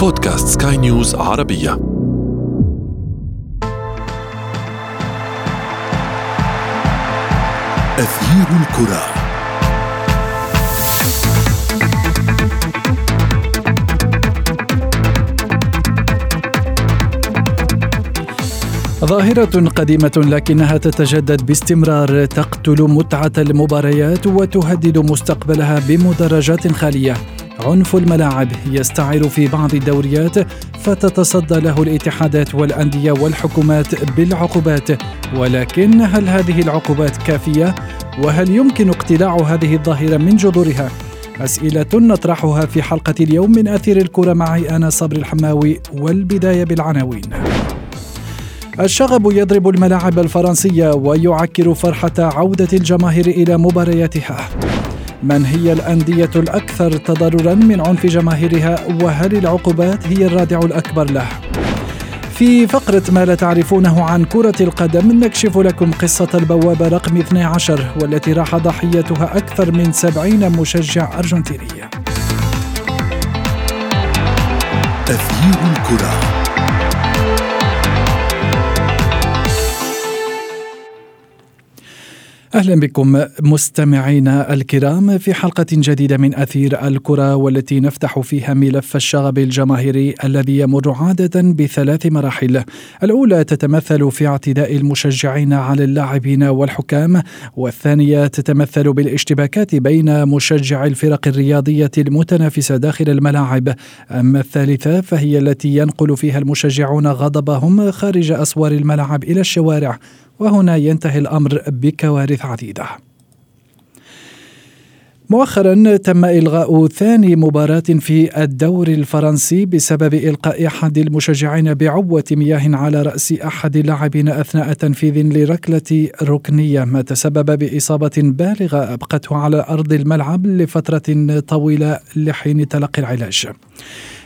بودكاست سكاي نيوز عربية. أثير الكرة. ظاهرة قديمة لكنها تتجدد باستمرار تقتل متعة المباريات وتهدد مستقبلها بمدرجات خالية. عنف الملاعب يستعر في بعض الدوريات فتتصدى له الاتحادات والأندية والحكومات بالعقوبات. ولكن هل هذه العقوبات كافية؟ وهل يمكن اقتلاع هذه الظاهرة من جذورها؟ أسئلة نطرحها في حلقة اليوم من أثير الكرة معي أنا صبري الحماوي والبداية بالعناوين. الشغب يضرب الملاعب الفرنسية ويعكر فرحة عودة الجماهير إلى مبارياتها. من هي الأندية الأكثر تضررا من عنف جماهيرها وهل العقوبات هي الرادع الأكبر له؟ في فقرة ما لا تعرفونه عن كرة القدم نكشف لكم قصة البوابة رقم 12 والتي راح ضحيتها أكثر من 70 مشجع أرجنتيني. أثير الكرة أهلا بكم مستمعينا الكرام في حلقة جديدة من أثير الكرة والتي نفتح فيها ملف الشغب الجماهيري الذي يمر عادة بثلاث مراحل. الأولى تتمثل في اعتداء المشجعين على اللاعبين والحكام، والثانية تتمثل بالاشتباكات بين مشجعي الفرق الرياضية المتنافسة داخل الملاعب، أما الثالثة فهي التي ينقل فيها المشجعون غضبهم خارج أسوار الملعب إلى الشوارع وهنا ينتهي الأمر بكوارث عديدة. مؤخرا تم إلغاء ثاني مباراة في الدوري الفرنسي بسبب إلقاء أحد المشجعين بعبوه مياه على رأس أحد اللاعبين أثناء تنفيذ لركلة ركنية ما تسبب بإصابة بالغة أبقته على أرض الملعب لفترة طويلة لحين تلقي العلاج.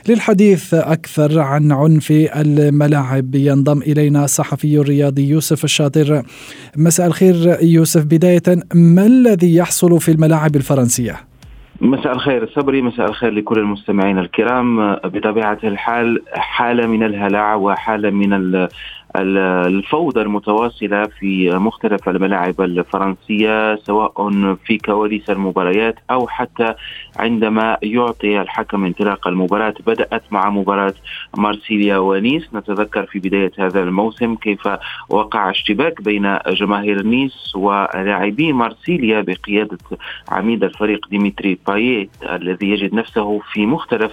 للحديث أكثر عن عنف الملاعب ينضم إلينا الصحفي الرياضي يوسف الشاطر. مساء الخير يوسف. بداية ما الذي يحصل في الملاعب الفرنسية؟ مساء الخير صبري مساء الخير لكل المستمعين الكرام. بطبيعة الحال حالة من الهلع وحالة من الفوضى المتواصلة في مختلف الملاعب الفرنسية سواء في كواليس المباريات أو حتى عندما يعطي الحكم انطلاق المباراة بدأت مع مباراة مارسيليا ونيس. نتذكر في بداية هذا الموسم كيف وقع اشتباك بين جماهير نيس ولاعبي مارسيليا بقيادة عميد الفريق ديمتري باييت الذي يجد نفسه في مختلف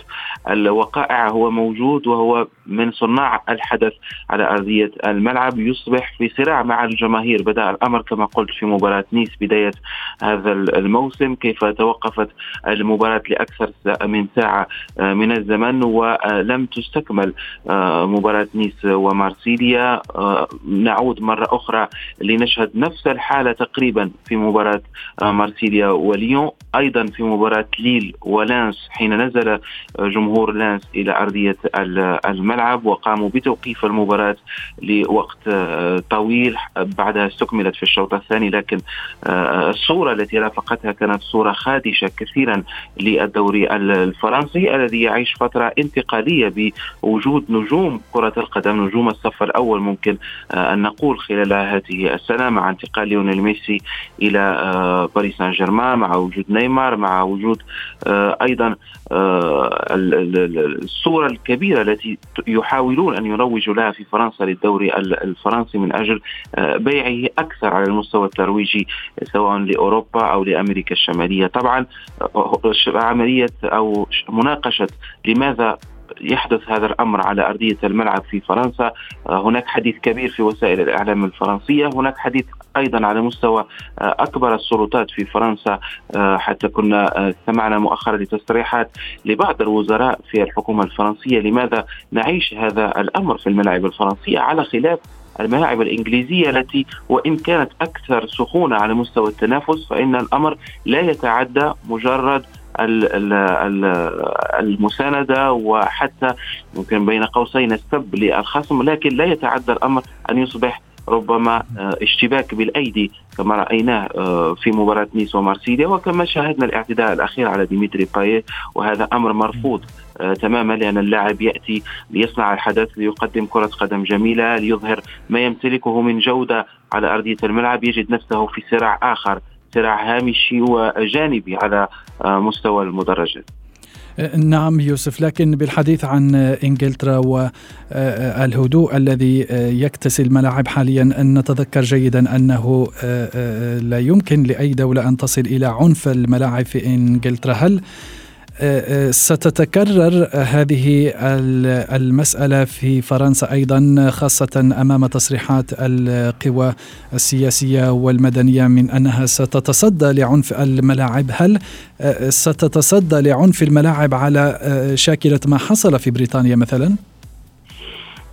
الوقائع. هو موجود وهو من صناع الحدث على أرضية الملعب. يصبح في صراع مع الجماهير. بدأ الأمر كما قلت في مباراة نيس بداية هذا الموسم. كيف توقفت المباراة؟ لأكثر من ساعة آه، من الزمن ولم تستكمل آه، مباراة نيس ومارسيليا. آه، نعود مرة أخرى لنشهد نفس الحالة تقريبا في مباراة مارسيليا وليون. أيضا في مباراة ليل ولانس حين نزل جمهور لانس إلى أرضية الملعب وقاموا بتوقيف المباراة لوقت طويل بعدها استكملت في الشوط الثاني. لكن الصورة التي رافقتها كانت صورة خادشة كثيرا للدوري الفرنسي الذي يعيش فترة انتقالية بوجود نجوم كرة القدم نجوم الصف الأول ممكن آه، أن نقول خلال هذه السنة مع انتقال ليونيل ميسي إلى باريس سان جيرمان مع وجود نيمار مع وجود أيضا الصورة الكبيرة التي يحاولون أن يروجوا لها في فرنسا للدوري الفرنسي من آه، بيعه أكثر على المستوى الترويجي سواء لأوروبا أو لأمريكا الشمالية. طبعا آه، عملية أو مناقشة لماذا يحدث هذا الأمر على أرضية الملعب في فرنسا. آه، هناك حديث كبير في وسائل الإعلام الفرنسية. هناك حديث أيضا على مستوى أكبر السلطات في فرنسا. حتى كنا سمعنا مؤخرا لتصريحات لبعض الوزراء في الحكومة الفرنسية لماذا نعيش هذا الأمر في الملاعب الفرنسية على خلاف الملاعب الإنجليزية التي وإن كانت أكثر سخونة على مستوى التنافس فإن الأمر لا يتعدى مجرد المساندة وحتى ممكن بين قوسين السب للخصم لكن لا يتعدى الأمر أن يصبح ربما اشتباك بالأيدي كما رأيناه في مباراة نيس ومارسيليا. وكما شاهدنا الاعتداء الأخير على ديمتري باي وهذا أمر مرفوض تماما لأن اللاعب يأتي ليصنع الحدث ليقدم كرة قدم جميلة ليظهر ما يمتلكه من جودة على أرضية الملعب يجد نفسه في صراع آخر. صراع هامشي وجانبي على مستوى المدرجات. نعم يوسف لكن بالحديث عن إنجلترا والهدوء الذي يكتسي الملاعب حاليا أن نتذكر جيدا أنه لا يمكن لأي دولة أن تصل إلى عنف الملاعب في إنجلترا. هل ستتكرر هذه المسألة في فرنسا أيضا خاصة أمام تصريحات القوى السياسية والمدنية من أنها ستتصدى لعنف الملاعب هل ستتصدى لعنف الملاعب على شاكلة ما حصل في بريطانيا مثلاً؟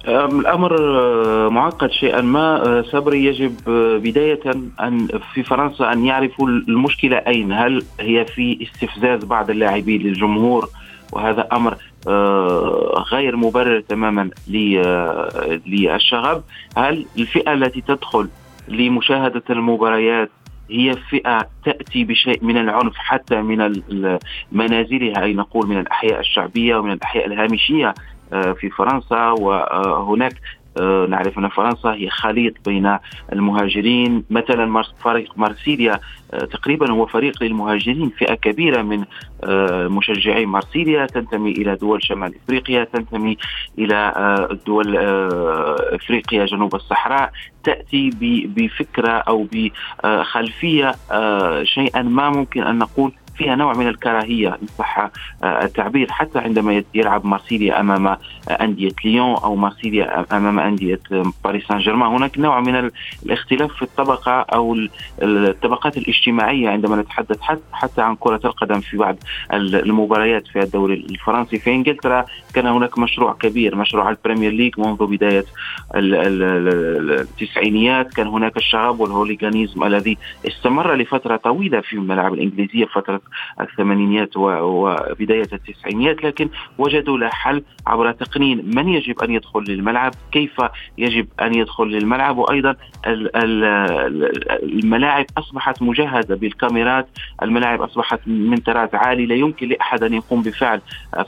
الأمر آه، معقد شيئا ما. آه، صبري يجب آه، بداية أن في فرنسا أن يعرفوا المشكلة أين. هل هي في استفزاز بعض اللاعبين للجمهور؟ وهذا أمر غير مبرر تماما للشغب. هل الفئة التي تدخل لمشاهدة المباريات هي فئة تأتي بشيء من العنف حتى من منازلها أي نقول من الأحياء الشعبية ومن الأحياء الهامشية؟ آه، في فرنسا وهناك آه، نعرف أن فرنسا هي خليط بين المهاجرين. مثلا فريق مارسيليا آه، تقريبا هو فريق للمهاجرين فئة كبيرة من مشجعي مارسيليا تنتمي إلى دول شمال إفريقيا تنتمي إلى دول إفريقيا جنوب الصحراء. تأتي بفكرة أو بخلفية شيئا ما ممكن أن نقول فيها نوع من الكراهية ان صح آه، التعبير. حتى عندما يلعب مارسيليا أمام آه، أندية ليون أو مارسيليا أمام أندية باريس سان جيرمان هناك نوع من الاختلاف في الطبقة أو الطبقات الاجتماعية عندما نتحدث حتى عن كرة القدم في بعض المباريات في الدوري الفرنسي. في إنجلترا كان هناك مشروع كبير مشروع البريمير ليج منذ بداية التسعينيات. كان هناك الشغب وال hooliganism الذي استمر لفترة طويلة في الملاعب الإنجليزية فترة الثمانينيات وبداية التسعينيات لكن وجدوا له حل عبر تقنين من يجب أن يدخل للملعب كيف يجب أن يدخل للملعب وأيضا الملاعب أصبحت مجهزة بالكاميرات الملاعب أصبحت من طراز عالي لا يمكن لأحد أن يقوم بفعل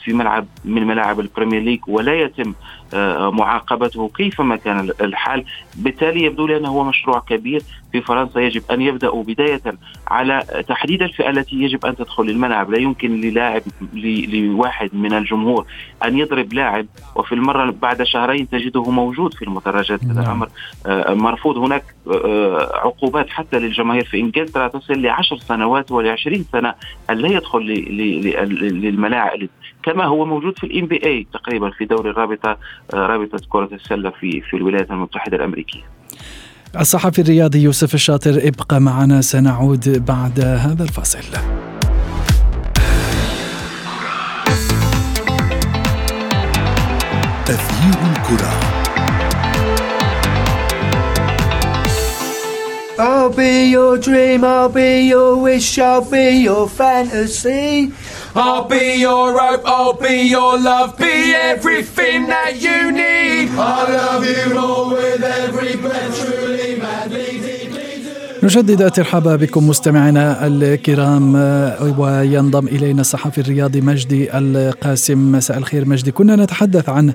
في ملعب من ملاعب البريمير ليج ولا يتم آه، معاقبته كيفما كان الحال. بالتالي يبدو لي أنه هو مشروع كبير في فرنسا يجب أن يبدأوا بداية على تحديد الفئة التي يجب أن تدخل الملعب. لا يمكن للاعب لواحد من الجمهور أن يضرب لاعب وفي المرة بعد شهرين تجده موجود في المدرجات. هذا نعم. أمر آه، مرفوض. هناك آه، عقوبات حتى للجماهير في إنجلترا تصل لعشر سنوات ولعشرين سنة أن لا يدخل للملاعب كما هو موجود في الام بي اي تقريبا في دوري الرابطه آه، رابطة كرة السلة في في الولايات المتحدة الأمريكية. الصحفي الرياضي يوسف الشاطر ابقى معنا سنعود بعد هذا الفاصل. أثير الكرة I'll be your dream, I'll be your wish, I'll be your fantasy. I'll be your hope, I'll be your love, be everything that you need. I love you more with every breath. نجدد الترحاب بكم مستمعينا الكرام. وينضم إلينا الصحفي الرياضي مجدي القاسم. مساء الخير مجدي. كنا نتحدث عن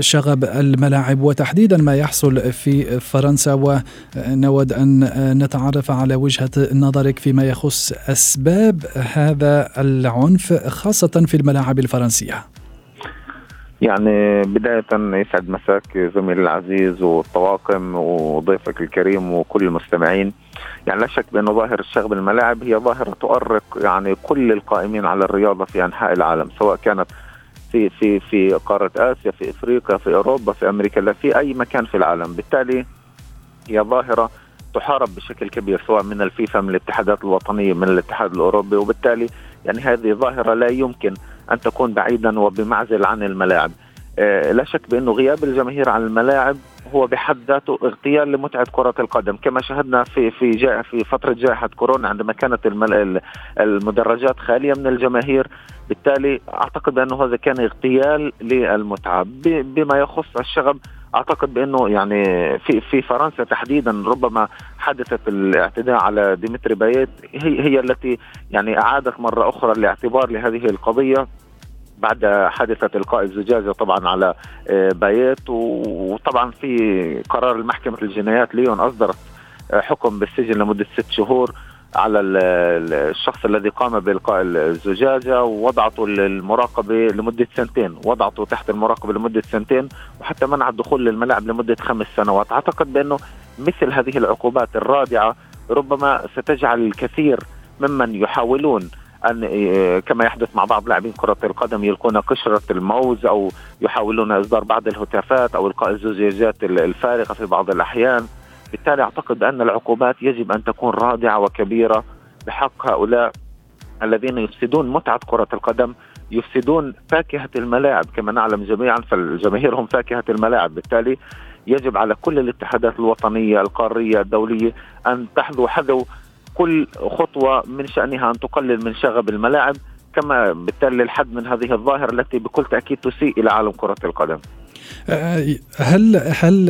شغب الملاعب وتحديدا ما يحصل في فرنسا. ونود أن نتعرف على وجهة نظرك فيما يخص أسباب هذا العنف خاصة في الملاعب الفرنسية. يعني بداية يسعد مساك زميلي العزيز والطواقم وضيفك الكريم وكل المستمعين. يعني لا شك بأن ظاهرة الشغب الملاعب هي ظاهرة تؤرق يعني كل القائمين على الرياضة في أنحاء العالم سواء كانت في في في قارة آسيا في إفريقيا في أوروبا في أمريكا لا في أي مكان في العالم. بالتالي هي ظاهرة تحارب بشكل كبير سواء من الفيفا من الاتحادات الوطنية من الاتحاد الأوروبي. وبالتالي يعني هذه ظاهرة لا يمكن أن تكون بعيدا وبمعزل عن الملاعب. لا شك بأنه غياب الجماهير عن الملاعب هو بحد ذاته اغتيال لمتعة كرة القدم. كما شاهدنا في في في فترة جائحة كورونا عندما كانت المدرجات خالية من الجماهير بالتالي أعتقد انه هذا كان اغتيال للمتعة. بما يخص الشغب أعتقد بأنه يعني في في فرنسا تحديدا ربما حدثت الاعتداء على ديمتري بايت. هي هي التي يعني أعادت مرة أخرى الاعتبار لهذه القضية. بعد حادثة إلقاء الزجاجة طبعا على آه، بايت وطبعا في قرار محكمة الجنايات ليون أصدرت آه، حكم بالسجن لمدة ست شهور على الشخص الذي قام بإلقاء الزجاجة ووضعته للمراقبة لمدة سنتين وضعته تحت المراقبة لمدة سنتين وحتى منع الدخول للملاعب لمدة خمس سنوات. أعتقد بأنه مثل هذه العقوبات الرادعة ربما ستجعل الكثير ممن يحاولون أن كما يحدث مع بعض لاعبين كرة القدم يلقون قشرة الموز أو يحاولون إصدار بعض الهتافات أو إلقاء الزجاجات الفارغة في بعض الأحيان. بالتالي أعتقد أن العقوبات يجب أن تكون رادعة وكبيرة بحق هؤلاء الذين يفسدون متعة كرة القدم يفسدون فاكهة الملاعب كما نعلم جميعا فالجماهير هم فاكهة الملاعب. بالتالي يجب على كل الاتحادات الوطنية القارية الدولية أن تحذو حذو كل خطوة من شأنها أن تقلل من شغب الملاعب كما بالتالي للحد من هذه الظاهرة التي بكل تأكيد تسيء إلى عالم كرة القدم. أه، هل هل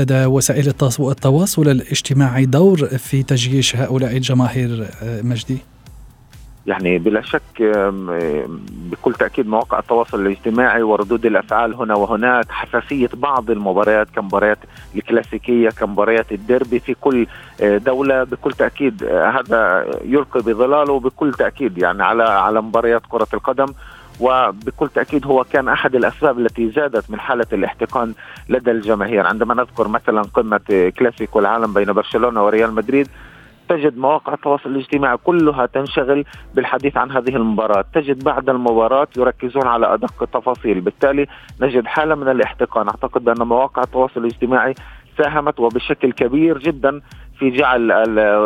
لدى وسائل التواصل الاجتماعي دور في تجييش هؤلاء الجماهير أه، مجدي؟ يعني بلا شك بكل تأكيد مواقع التواصل الاجتماعي وردود الأفعال هنا وهناك حساسية بعض المباريات كمباريات الكلاسيكية كمباريات الديربي في كل آه، دولة. بكل تأكيد آه، هذا يلقي بظلاله. بكل تأكيد يعني على على مباريات كرة القدم. وبكل تأكيد هو كان أحد الأسباب التي زادت من حالة الاحتقان لدى الجماهير. عندما نذكر مثلا قمة كلاسيكو العالم بين برشلونة وريال مدريد تجد مواقع التواصل الاجتماعي كلها تنشغل بالحديث عن هذه المباراة. تجد بعد المباراة يركزون على أدق التفاصيل. بالتالي نجد حالة من الاحتقان. أعتقد بأن مواقع التواصل الاجتماعي ساهمت وبشكل كبير جدا في جعل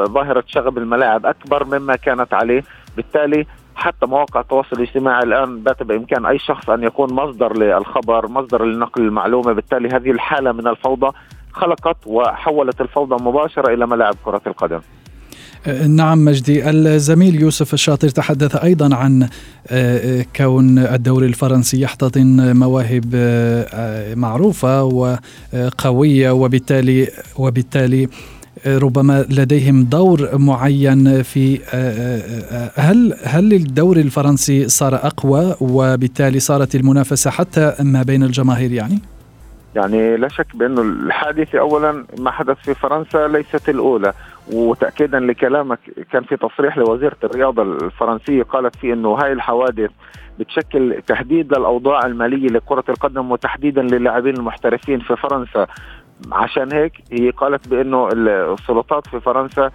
ظاهرة شغب الملاعب أكبر مما كانت عليه. بالتالي حتى مواقع التواصل الاجتماعي الآن بات بإمكان أي شخص أن يكون مصدر للخبر، مصدر لنقل المعلومة، بالتالي هذه الحالة من الفوضى خلقت وحولت الفوضى مباشرة إلى ملاعب كرة القدم. نعم مجدي الزميل يوسف الشاطر تحدث أيضا عن آه، آه، كون الدوري الفرنسي يحتضن مواهب آه، معروفة وقوية وبالتالي وبالتالي ربما لديهم دور معين في هل هل الدوري الفرنسي صار أقوى وبالتالي صارت المنافسة حتى ما بين الجماهير يعني؟ يعني لا شك بأنه الحادثة اولا ما حدث في فرنسا ليست الأولى وتاكيدا لكلامك كان في تصريح لوزيرة الرياضة الفرنسية قالت فيه إنه هاي الحوادث بتشكل تهديد للأوضاع المالية لكرة القدم وتحديدا للاعبين المحترفين في فرنسا. عشان هيك هي قالت بإنه السلطات في فرنسا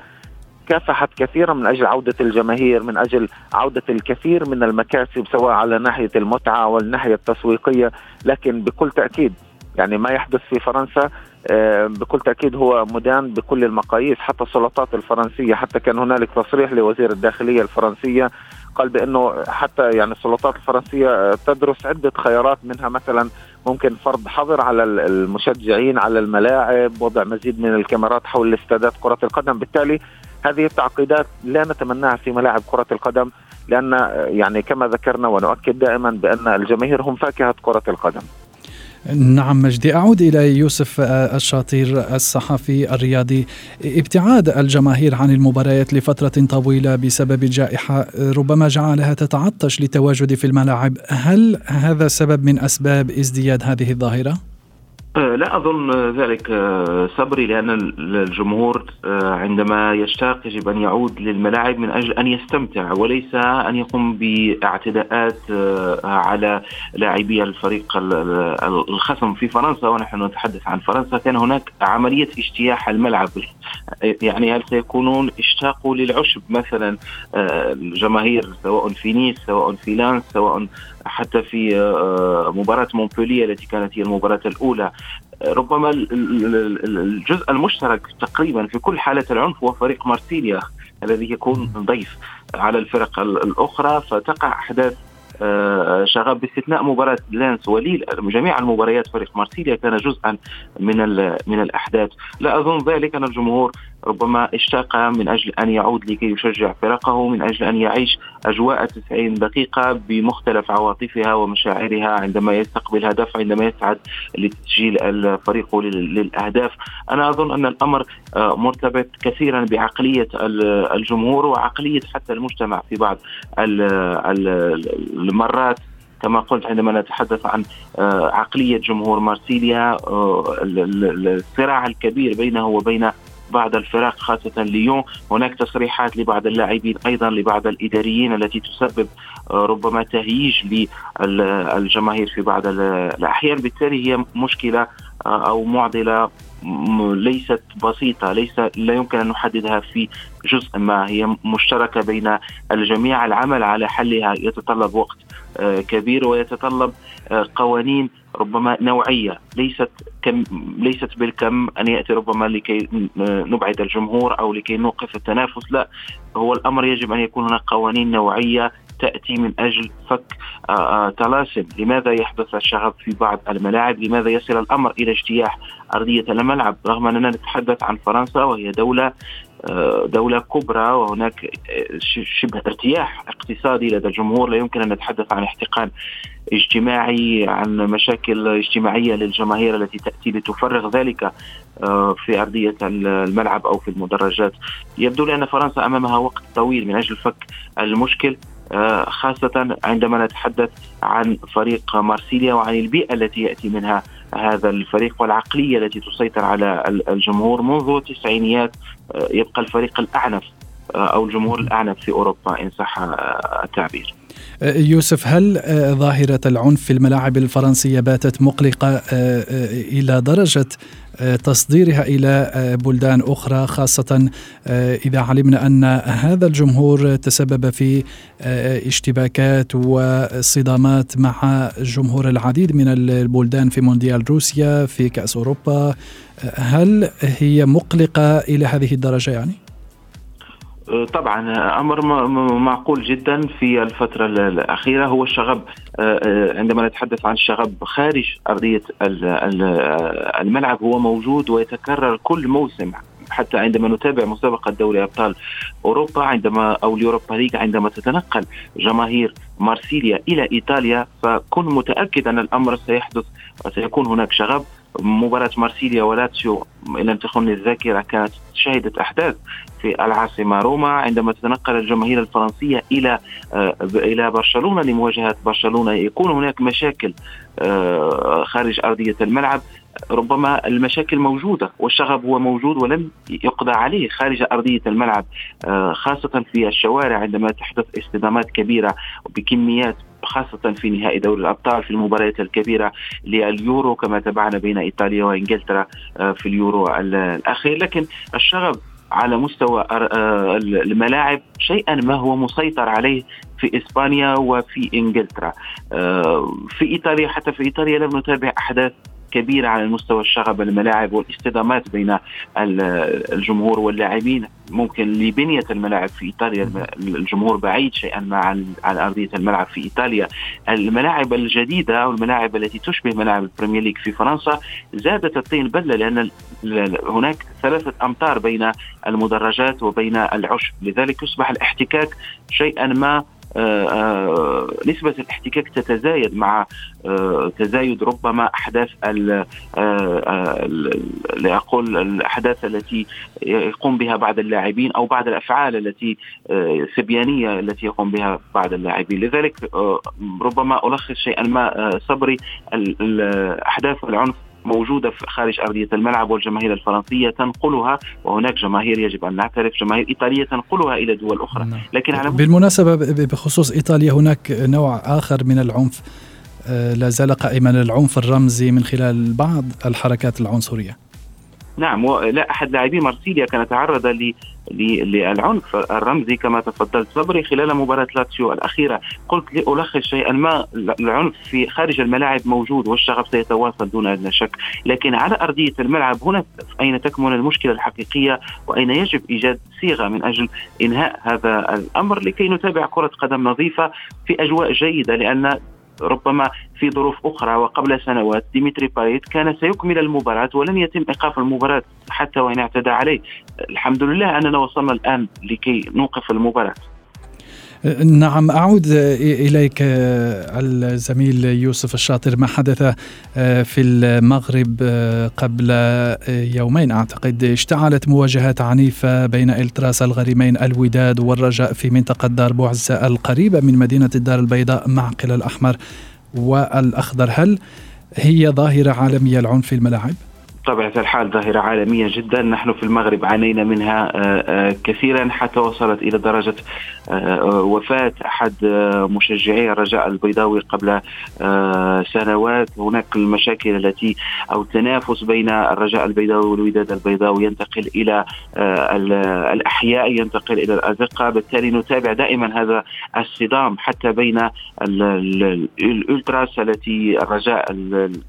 كافحت كثيرا من أجل عودة الجماهير من أجل عودة الكثير من المكاسب سواء على ناحية المتعة والناحية التسويقية. لكن بكل تأكيد يعني ما يحدث في فرنسا بكل تأكيد هو مدان بكل المقاييس حتى السلطات الفرنسية حتى كان هنالك تصريح لوزير الداخلية الفرنسية قال بأنه حتى يعني السلطات الفرنسية آه، تدرس عدة خيارات منها مثلا ممكن فرض حظر على المشجعين على الملاعب وضع مزيد من الكاميرات حول الاستادات كرة القدم. بالتالي هذه التعقيدات لا نتمناها في ملاعب كرة القدم لأن آه، يعني كما ذكرنا ونؤكد دائما بأن الجماهير هم فاكهة كرة القدم. نعم مجدي أعود إلى يوسف آه، الشاطير الصحفي الرياضي ابتعاد الجماهير عن المباريات لفترة طويلة بسبب الجائحة ربما جعلها تتعطش للتواجد في الملاعب هل هذا سبب من أسباب ازدياد هذه الظاهرة؟ آه، لا أظن ذلك آه، صبري لأن الجمهور آه، عندما يشتاق يجب أن يعود للملاعب من أجل أن يستمتع وليس أن يقوم باعتداءات على لاعبي الفريق الخصم في فرنسا ونحن نتحدث عن فرنسا. كان هناك عملية اجتياح الملعب. يعني هل سيكونون اشتاقوا للعشب مثلا الجماهير سواء في نيس سواء في لانس سواء حتى في آه، مباراة مونبوليا التي كانت هي المباراة الأولى. ربما الجزء المشترك تقريبا في كل حالة العنف هو فريق مارسيليا الذي يكون ضيف على الفرق الأخرى. فتقع أحداث آه، شغب باستثناء مباراة لانس وليل. جميع المباريات فريق مارسيليا كان جزءا من من الأحداث. لا أظن ذلك أن الجمهور ربما اشتاق من أجل أن يعود لكي يشجع فرقه من أجل أن يعيش أجواء 90 دقيقة بمختلف عواطفها ومشاعرها عندما يستقبل هدف عندما يسعد لتسجيل الفريق للأهداف. أنا أظن أن الأمر آه، مرتبط كثيرا بعقلية الجمهور وعقلية حتى المجتمع في بعض المرات. كما قلت عندما نتحدث عن آه، عقلية جمهور مارسيليا آه، الصراع الكبير بينه وبين بعض الفرق خاصة ليون. هناك تصريحات لبعض اللاعبين أيضا لبعض الإداريين التي تسبب آه، ربما تهييج للجماهير في بعض الأحيان. بالتالي هي مشكلة أو معضلة ليست بسيطة ليس لا يمكن أن نحددها في جزء ما. هي مشتركة بين الجميع. العمل على حلها يتطلب وقت آه، كبير ويتطلب آه، قوانين ربما نوعية ليست كم ليست بالكم أن يأتي ربما لكي نبعد الجمهور أو لكي نوقف التنافس لا. هو الأمر يجب أن يكون هناك قوانين نوعية تأتي من أجل فك آه، طلاسم، لماذا يحدث الشغب في بعض الملاعب؟ لماذا يصل الأمر إلى اجتياح أرضية الملعب؟ رغم أننا نتحدث عن فرنسا وهي دولة دولة كبرى وهناك شبه ارتياح اقتصادي لدى الجمهور لا يمكن أن نتحدث عن احتقان اجتماعي عن مشاكل اجتماعية للجماهير التي تأتي لتفرغ ذلك آه، في أرضية الملعب أو في المدرجات يبدو لي أن فرنسا أمامها وقت طويل من أجل فك المشكل آه، خاصة عندما نتحدث عن فريق مارسيليا وعن البيئة التي يأتي منها هذا الفريق والعقلية التي تسيطر على الجمهور منذ التسعينيات آه، يبقى الفريق الأعنف أو الجمهور الأعنف في أوروبا إن صح التعبير. يوسف هل ظاهرة العنف في الملاعب الفرنسية باتت مقلقة إلى درجة تصديرها إلى بلدان أخرى خاصة إذا علمنا أن هذا الجمهور تسبب في اشتباكات وصدامات مع جمهور العديد من البلدان في مونديال روسيا في كأس أوروبا هل هي مقلقة إلى هذه الدرجة يعني؟ طبعا أمر معقول جدا في الفترة الأخيرة. هو الشغب آه، عندما نتحدث عن الشغب خارج أرضية الملعب هو موجود ويتكرر كل موسم. حتى عندما نتابع مسابقة دوري أبطال أوروبا عندما أو اليوروبا ليج عندما تتنقل جماهير مارسيليا إلى إيطاليا فكن متأكد أن الأمر سيحدث وسيكون هناك شغب. مباراة مارسيليا ولاتسيو إن تخني الذاكرة كانت شهدت أحداث في العاصمة روما عندما تتنقل الجماهير الفرنسية إلى آه، إلى برشلونة لمواجهة برشلونة. يكون هناك مشاكل آه، خارج أرضية الملعب. ربما المشاكل موجودة والشغب هو موجود ولم يقضى عليه خارج أرضية الملعب آه، خاصة في الشوارع عندما تحدث اصطدامات كبيرة بكميات خاصة في نهائي دوري الأبطال في المباريات الكبيرة لليورو كما تابعنا بين إيطاليا وإنجلترا في اليورو الأخير. لكن الشغب على مستوى آه، الملاعب شيئا ما هو مسيطر عليه في إسبانيا وفي إنجلترا. آه، في إيطاليا حتى في إيطاليا لم نتابع أحداث كبيرة على المستوى الشغب الملاعب والاصطدامات بين الجمهور واللاعبين. ممكن لبنية الملاعب في إيطاليا الجمهور بعيد شيئا ما عن عن أرضية الملعب في إيطاليا. الملاعب الجديدة أو الملاعب التي تشبه ملاعب البريمير ليج في فرنسا زادت الطين بلة لأن هناك ثلاثة أمتار بين المدرجات وبين العشب. لذلك يصبح الاحتكاك شيئا ما نسبة الاحتكاك تتزايد مع آه، تزايد ربما أحداث لأقول الأحداث التي يقوم بها بعض اللاعبين أو بعض الأفعال التي سبيانية التي يقوم بها بعض اللاعبين. لذلك ربما ألخص شيئا ما صبري الأحداث العنف موجودة خارج أرضية الملعب والجماهير الفرنسية تنقلها وهناك جماهير يجب أن نعترف جماهير إيطالية تنقلها إلى دول أخرى نعم. لكن على بالمناسبة بخصوص إيطاليا هناك نوع آخر من العنف آه، لا زال قائما العنف الرمزي من خلال بعض الحركات العنصرية نعم لا أحد لاعبي مارسيليا كان تعرض للعنف الرمزي كما تفضلت صبري خلال مباراة لاتسيو الأخيرة. قلت لألخص شيئا ما العنف في خارج الملاعب موجود والشغف سيتواصل دون أدنى شك. لكن على أرضية الملعب هنا أين تكمن المشكلة الحقيقية؟ وأين يجب إيجاد صيغة من أجل إنهاء هذا الأمر لكي نتابع كرة قدم نظيفة في أجواء جيدة؟ لأن ربما في ظروف أخرى وقبل سنوات ديمتري بايت كان سيكمل المباراة ولن يتم إيقاف المباراة حتى وإن اعتدى عليه. الحمد لله أننا وصلنا الآن لكي نوقف المباراة. نعم أعود إليك الزميل يوسف الشاطر. ما حدث في المغرب قبل يومين؟ أعتقد اشتعلت مواجهات عنيفة بين إلتراس الغريمين الوداد والرجاء في منطقة دار بوعزة القريبة من مدينة الدار البيضاء معقل الأحمر والأخضر. هل هي ظاهرة عالمية العنف في الملاعب؟ بطبيعة الحال ظاهرة عالمية جدا. نحن في المغرب عانينا منها آه، آه، كثيرا حتى وصلت إلى درجة آه، وفاة أحد مشجعي الرجاء البيضاوي قبل سنوات. هناك المشاكل التي أو التنافس بين الرجاء البيضاوي والوداد البيضاوي ينتقل إلى الأحياء ينتقل إلى الأزقة. بالتالي نتابع دائما هذا الصدام حتى بين الألتراس التي الرجاء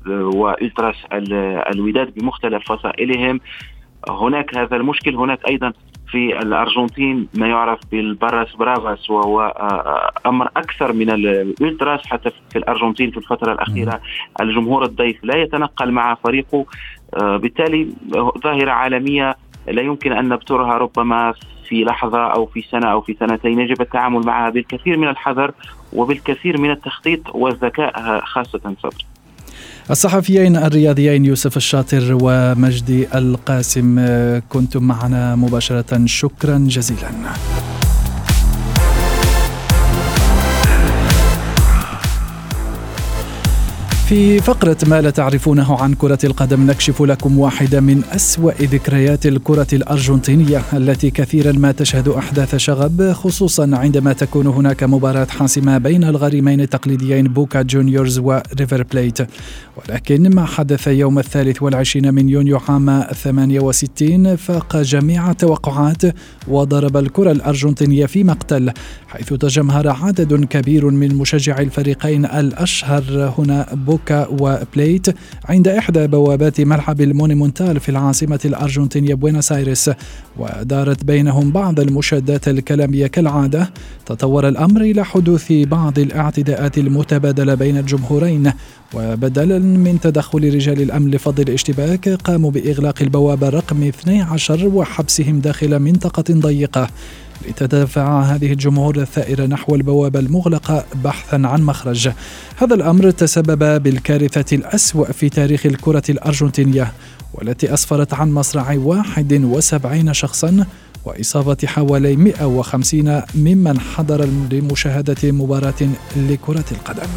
وألتراس الوداد بمختلف فصائلهم هناك هذا المشكل. هناك أيضا في الأرجنتين ما يعرف بالبراس برافاس وهو آه، آه، أمر أكثر من الالتراس حتى في الأرجنتين في الفترة الأخيرة الجمهور الضيف لا يتنقل مع فريقه. آه، بالتالي ظاهرة عالمية لا يمكن أن نبترها ربما في لحظة أو في سنة أو في سنتين. يجب التعامل معها بالكثير من الحذر وبالكثير من التخطيط والذكاء خاصة صبري الصحفيين الرياضيين يوسف الشاطر ومجدي القاسم كنتم معنا مباشرة. شكرا جزيلا. في فقرة ما لا تعرفونه عن كرة القدم نكشف لكم واحدة من أسوأ ذكريات الكرة الأرجنتينية التي كثيرا ما تشهد أحداث شغب خصوصا عندما تكون هناك مباراة حاسمة بين الغريمين التقليديين بوكا جونيورز وريفر بليت. ولكن ما حدث يوم الثالث والعشرين من يونيو عام 68 فاق جميع التوقعات وضرب الكرة الأرجنتينية في مقتل حيث تجمهر عدد كبير من مشجعي الفريقين الأشهر هنا بوكا وبليت عند إحدى بوابات ملعب المونيمونتال في العاصمة الأرجنتينية بوينوس آيرس ودارت بينهم بعض المشادات الكلامية كالعادة. تطور الأمر إلى حدوث بعض الاعتداءات المتبادلة بين الجمهورين وبدلا من تدخل رجال الأمن لفض الاشتباك قاموا بإغلاق البوابة رقم 12 وحبسهم داخل منطقة ضيقة. لتدفع هذه الجمهور الثائرة نحو البوابة المغلقة بحثا عن مخرج. هذا الأمر تسبب بالكارثة الأسوأ في تاريخ الكرة الأرجنتينية والتي أسفرت عن مصرع 71 شخصا وإصابة حوالي 150 ممن حضر لمشاهدة مباراة لكرة القدم.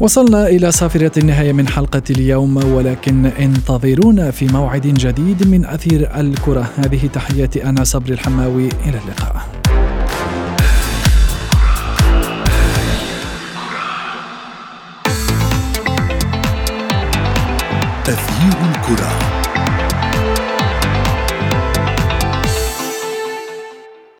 وصلنا إلى صافرة النهاية من حلقة اليوم ولكن انتظرونا في موعد جديد من أثير الكرة. هذه تحياتي أنا صبري الحماوي إلى اللقاء. أثير الكرة.